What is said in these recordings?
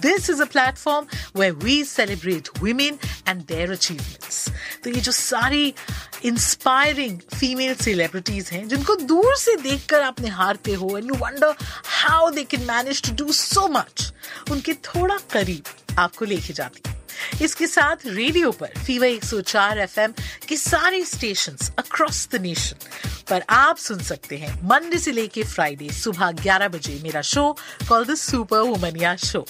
This is a platform where we celebrate women and their achievements तो ये जो सारी इंस्पायरिंग फीमेल सेलिब्रिटीज हैं, जिनको दूर से देखकर आप निहारते हो and you wonder how they can manage to do so much उनके थोड़ा करीब आपको लेके जाती हूँ। इसके साथ रेडियो पर फीवर 104 एफएम के सारे स्टेशन अक्रॉस द नेशन पर आप सुन सकते हैं मंडे से लेके फ्राइडे सुबह 11 बजे मेरा show call the super womania show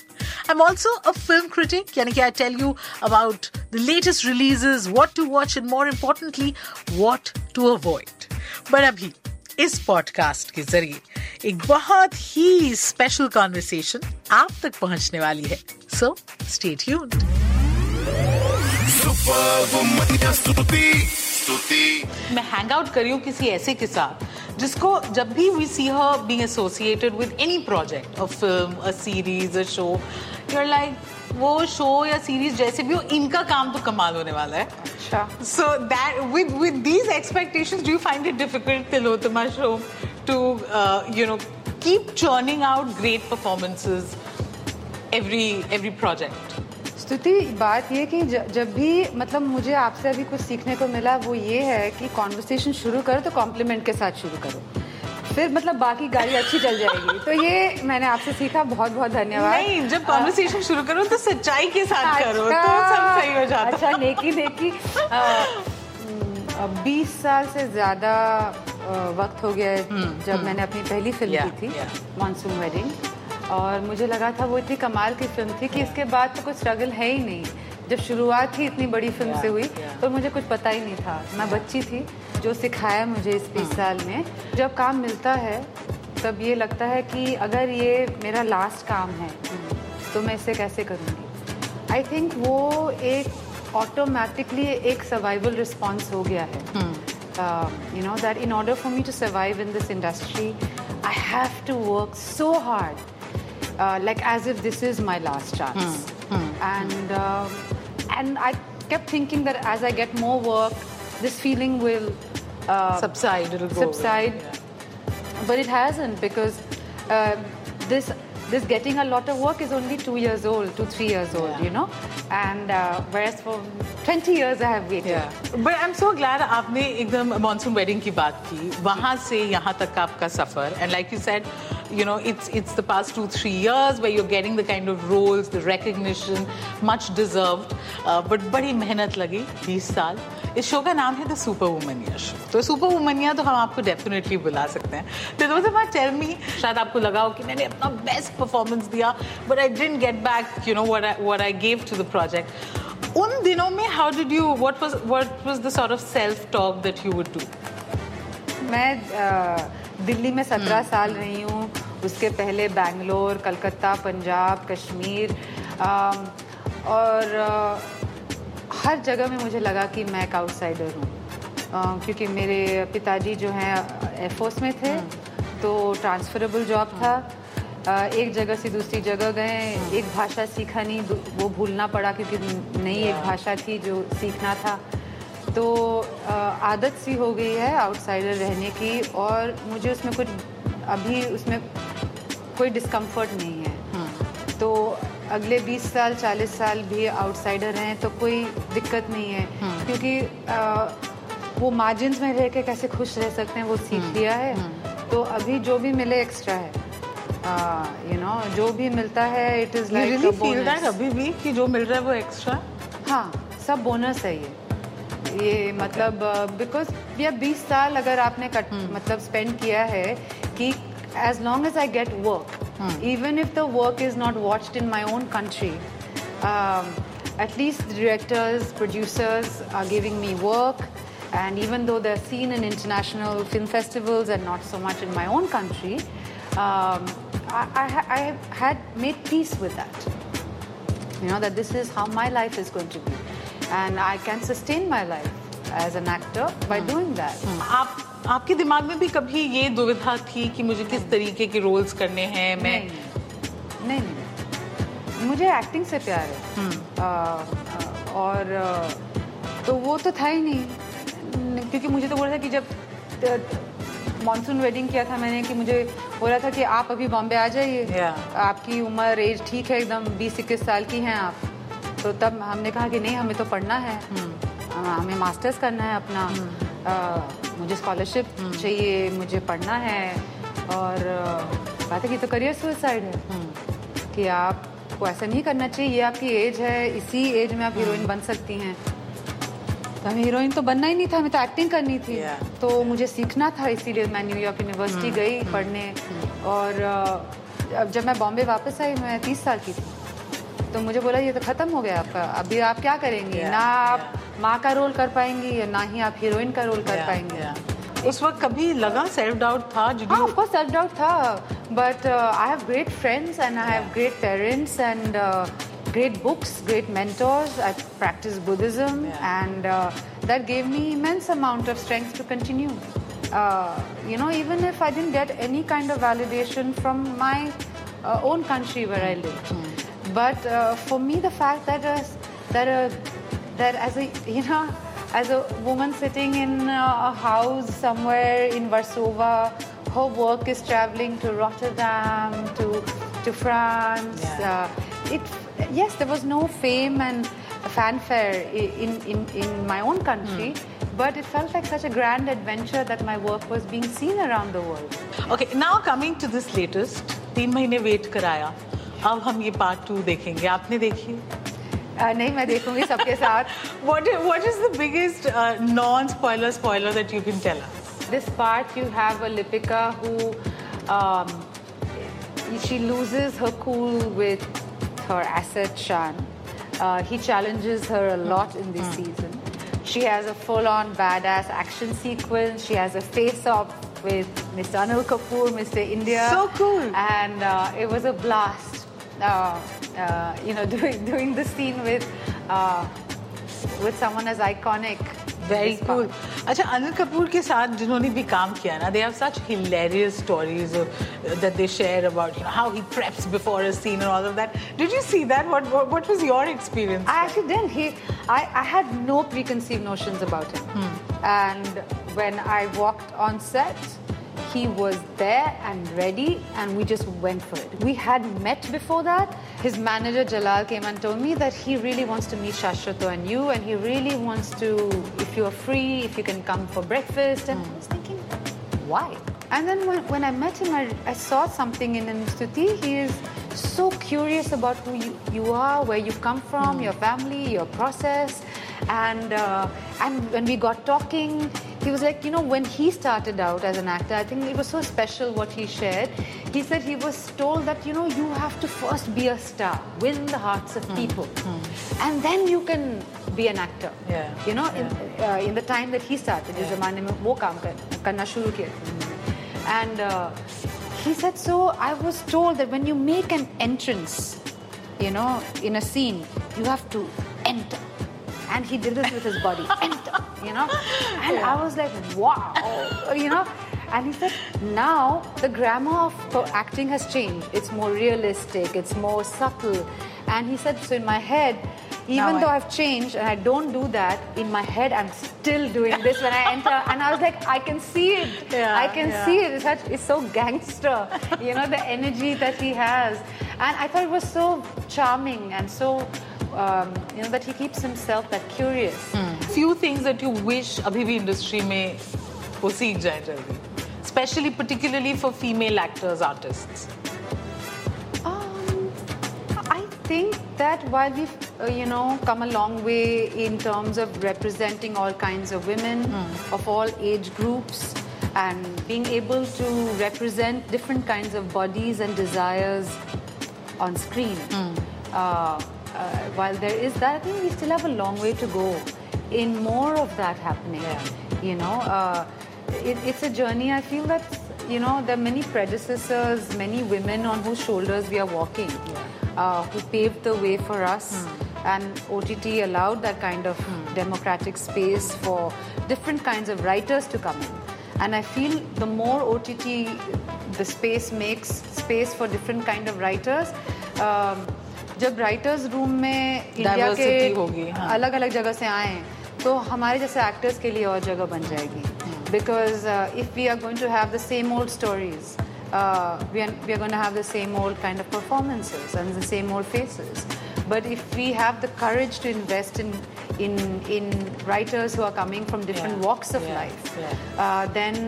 I'm also a film critic, yani I tell you about the latest releases, what to watch, and more importantly, what to avoid. But abhi, इस podcast के ज़रिए एक बहुत ही special conversation आप तक पहुँचने वाली है सो स्टे ट्यून्ड मैं हैंग आउट करी हूँ किसी ऐसे के साथ जिसको जब भी we see her being associated with any project a film a series a show you are like वो शो या सीरीज़ जैसे भी हो इनका काम तो कमाल होने वाला है. अच्छा। So that with with these expectations do you find it difficult Tilottama Shome to you know keep churning out great performances every every project? स्तुति बात ये कि जब भी मतलब मुझे आपसे अभी कुछ सीखने को मिला वो ये है कि कॉन्वर्सेशन शुरू करो तो कॉम्प्लीमेंट के साथ शुरू करो। फिर मतलब बाकी गाड़ी अच्छी चल जाएगी। तो ये मैंने आपसे सीखा। बहुत बहुत धन्यवाद। नहीं जब कॉन्वर्सेशन शुरू करो तो सच्चाई के साथ करो तो सब सही हो जाता। अच्छा नेकी नेकी बीस साल से ज़्यादा वक्त हो गया है जब मैंने अपनी पहली फ़िल्म हम्म, Yeah, की थी yeah. मानसून वेडिंग और मुझे लगा था वो इतनी कमाल की फ़िल्म थी कि इसके बाद तो कुछ स्ट्रगल है ही नहीं। जब शुरुआत ही इतनी बड़ी फ़िल्म से हुई तो मुझे कुछ पता ही नहीं था। मैं बच्ची थी जो सिखाया मुझे इस। बीस साल में। जब काम मिलता है तब ये लगता है कि अगर ये मेरा लास्ट काम है तो मैं इसे कैसे करूँगी? आई थिंक वो एक ऑटोमेटिकली एक सर्वाइवल रिस्पॉन्स हो गया है। You know that in order for me to survive in this industry I have to work so hard like as if this is my last chance and um, and i kept thinking that as i get more work this feeling will uh, subside it'll go away. subside but it hasn't because uh, this this getting a lot of work is only two years old two three years old Yeah. you know and uh, whereas for 20 years i have waited but I am so glad आपने एकदम monsoon wedding की बात की वहां से यहाँ तक का आपका suffer and like you said you know it's it's the past two three years where you're getting the kind of roles the recognition much deserved uh, but बड़ी मेहनत लगी 20 साल इस शो का नाम है द सुपर वुमनिया शो तो super वुमनिया तो हम आपको डेफिनेटली बुला सकते हैं तो दोस्त बात टेल मी शायद आपको लगा हो कि मैंने अपना बेस्ट परफॉर्मेंस दिया but I didn't get back you know what I what I gave to the project उन दिनों में how did you what was what was the sort of self talk that you would do मैं दिल्ली में सत्रह साल रही हूँ। उसके पहले बैंगलोर कलकत्ता पंजाब कश्मीर और हर जगह में मुझे लगा कि मैं एक आउटसाइडर हूँ। क्योंकि मेरे पिताजी जो हैं एयरफोर्स में थे तो ट्रांसफरेबल जॉब था। अ, एक जगह से दूसरी जगह गए एक भाषा सीखा नहीं वो भूलना पड़ा क्योंकि नई एक भाषा थी जो सीखना था। तो आदत सी हो गई है आउटसाइडर रहने की और मुझे उसमें कुछ अभी उसमें कोई डिस्कम्फर्ट नहीं है। तो अगले 20 साल 40 साल भी आउटसाइडर हैं तो कोई दिक्कत नहीं है। क्योंकि अ, वो मार्जिन में रह के कैसे खुश रह सकते हैं वो सीख लिया है। तो अभी जो भी मिले एक्स्ट्रा है। यू नो जो भी मिलता है इट इज़ लाइक अभी भी कि जो मिल रहा है वो एक्स्ट्रा हाँ सब बोनस है ये। ये मतलब बिकॉज ये 20 साल अगर आपने कट मतलब स्पेंड किया है कि as long as I get work even if the work is not watched in my own country at least the directors, producers are giving me work. And even though they're seen in international film festivals and not so much in my own country, um, I, I, ha- I have had made peace with that. You know that this is how my life is going to be, And I can sustain my life as an actor by doing that. आप आपके दिमाग में भी कभी ये दुविधा थी कि मुझे किस तरीके के रोल्स करने हैं? मैं नहीं नहीं नहीं मुझे एक्टिंग से प्यार है। आ, आ, और आ, तो वो तो था ही नहीं। क्योंकि मुझे तो बोला था कि जब मॉनसून वेडिंग किया था मैंने कि मुझे बोला था कि आप अभी बॉम्बे आ जाइए। Yeah. आपकी उम्र एज ठीक है एकदम बीस इक्कीस साल की हैं आप। तो तब हमने कहा कि नहीं हमें तो पढ़ना है। हमें मास्टर्स करना है अपना। आ, मुझे स्कॉलरशिप चाहिए मुझे पढ़ना है। और बात है कि तो करियर सुसाइड है। कि आपको ऐसा नहीं करना चाहिए ये आपकी एज है इसी एज में आप हीरोइन बन सकती हैं। तो हमें हीरोइन तो बनना ही नहीं था हमें तो एक्टिंग करनी थी। Yeah. तो मुझे सीखना था इसीलिए मैं न्यूयॉर्क यूनिवर्सिटी गई पढ़ने। और अब जब मैं बॉम्बे वापस आई मैं तीस साल की थी। तो मुझे बोला ये तो खत्म हो गया आपका। अभी आप क्या करेंगे? Yeah, ना आप yeah. माँ का रोल कर पाएँगी या ना ही आप हीरोइन का रोल कर yeah, पाएँगे. yeah. उस वक्त कभी लगा सेल्फ डाउट था आपको सेल्फ डाउट था but I have great friends and I have great parents and great books great mentors I practice Buddhism and that gave me immense amount of strength to continue you know even if I didn't any kind of validation from my own country where I live But uh, for me, the fact that a, that a, that as a you know as a woman sitting in a house somewhere in Warsaw, her work is traveling to Rotterdam, to to France. Yeah. Uh, it yes, there was no fame and fanfare in in, in my own country. Mm but it felt like such a grand adventure that my work was being seen around the world. Okay, now coming to this latest, 3 months wait karaya. अब हम ये part two देखेंगे आपने देखी Uh, नहीं मैं देखूंगी सबके साथ what what is the biggest uh, non spoiler spoiler that you can tell us this part you have a Lipika who um, she loses her cool with her asset Shan. Uh, he challenges her a lot in this season. She has a full-on badass action sequence. She has a face-off with Mr. Anil Kapoor, Mr. India. So cool. And uh, it was a blast. Uh, uh, you know, doing doing the scene with uh, with someone as iconic. Very this part. Cool अच्छा अनिल कपूर के साथ जिन्होंने भी काम किया ना they have such hilarious stories that they share about you know how he preps before a scene and all of that did you see that what what was your experience I actually didn't. He, I, I had no preconceived notions about him. And when I walked on set, he was there and ready, and we just went for it. We had met before that. His manager Jalal came and told me that he really wants to meet Shashwato and you, and he really wants to, if you're free, if you can come for breakfast. And I was thinking, why? And then when, when I met him, I, I saw something in him. Stuti, he is so curious about who you, you are, where you come from, your family, your process. And, uh, and when we got talking, he was like, you know, when he started out as an actor, I think it was so special what he shared. He said he was told that, you know, you have to first be a star, win the hearts of people. And then you can be an actor. Yeah, You know, in, uh, in the time that he started, इस ज़माने में वो काम कर, करना शुरू किया and uh, he said so I was told that when you make an entrance you know in a scene you have to enter and he did this with his body enter you know and I was like wow you know and he said now the grammar of acting has changed it's more realistic it's more subtle and he said so in my head even Now though I- I've changed and I don't do that, in my head I'm still doing this when I enter. And I was like, I can see it. Yeah, I can yeah. see it. It's, such, it's so gangster, you know, the energy that he has. And I thought it was so charming and so, um, you know, that he keeps himself that curious few things that you wish अभी भी industry में वो सीख जाए जल्दी specially particularly for female actors artists Um, I think that while we've, uh, you know, come a long way in terms of representing all kinds of women of all age groups and being able to represent different kinds of bodies and desires on screen. Uh, uh, while there is that, I think we still have a long way to go in more of that happening. You know, uh, it, it's a journey. I feel that you know there are many predecessors, many women on whose shoulders we are walking. uh, who paved the way for us. And OTT allowed that kind of democratic space for different kinds of writers to come in. And I feel the more OTT the space makes space for different kind of writers. Um, जब writers room में India Diversity होगी, के हाँ. अलग अलग जगह से आए हैं तो हमारे जैसे एक्टर्स के लिए और जगह बन जाएगी because if we are going to have the same old stories we are, we are going to have the same old kind of performances and the same old faces but if we have the courage to invest in in in writers who are coming from different Yeah, walks of yeah, life yeah. uh, then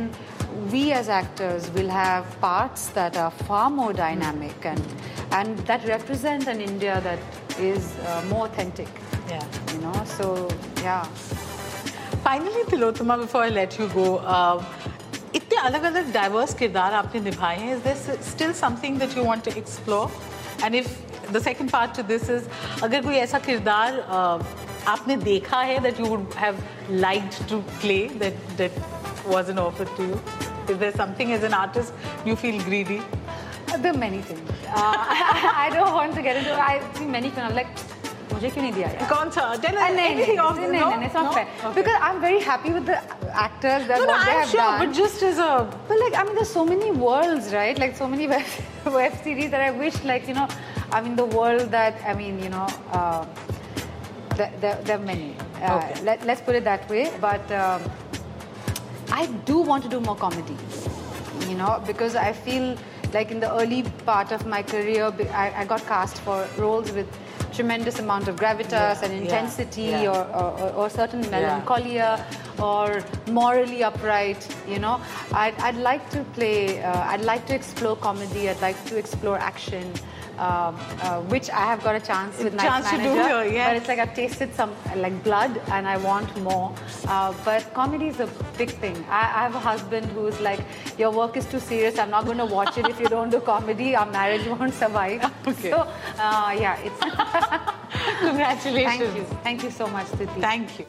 we as actors will have parts that are far more dynamic and and that represent an India that is uh, more authentic. Yeah. You know, so yeah. Finally, Tillotama, before I let you go, um, इतने अलग-अलग diverse किरदार आपने निभाए हैं. Is there still something that you want to explore? And if the second part to this is, अगर कोई ऐसा किरदार um, आपने देखा है that you would have liked to play that wasn't offered to you, is there something as an artist you feel greedy? There are many things. Uh, I don't want to get into. I see many films. मुझे क्यों नहीं दिया यार? कौन सा tell Uh, us नहीं, anything नहीं, of नहीं, no? नहीं, नहीं, it's not No? fair. Okay. Because I'm very happy with the actors that no, no, what they I'm have sure, done. but just as a But like, I mean, there's so many worlds, right? Like so many web, web series that I wish, like you know, I mean, the world that I mean, you know, uh, there, there, there are many. Uh, Okay. let, let's put it that way. But um, I do want to do more comedy, you know, because I feel like in the early part of my career, be- I, I got cast for roles with tremendous amount of gravitas Yeah, and intensity yeah. Or, or, or, certain melancholia or morally upright, you know. I'd, I'd like to play, uh, I'd like to explore comedy, I'd like to explore action. Um, uh, which I have got a chance with Night Chance to do Manager, here, yes. but it's like I've tasted some like blood and I want more. Uh, but comedy is a big thing. I, I have a husband who's like, your work is too serious. I'm not going to watch it if you don't do comedy. Our marriage won't survive. Okay. So, uh, yeah, it's. Congratulations. Thank you. Thank you so much, Titi. Thank you.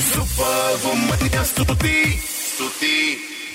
Superwoman, Stuti. Stuti.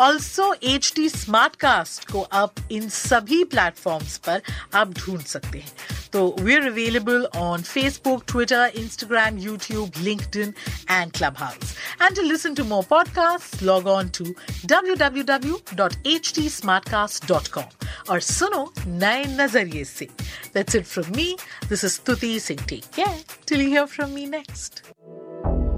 Also H T smart cast को आप इन सभी platforms पर आप ढूंढ सकते हैं तो we are available on Facebook Twitter Instagram YouTube LinkedIn and Clubhouse and to listen to more podcast log on to W W W dot H T smartcast dot com और सुनो नए नज़रिए से That's it from me. This is Stuti Singh. Take care till you hear from me next.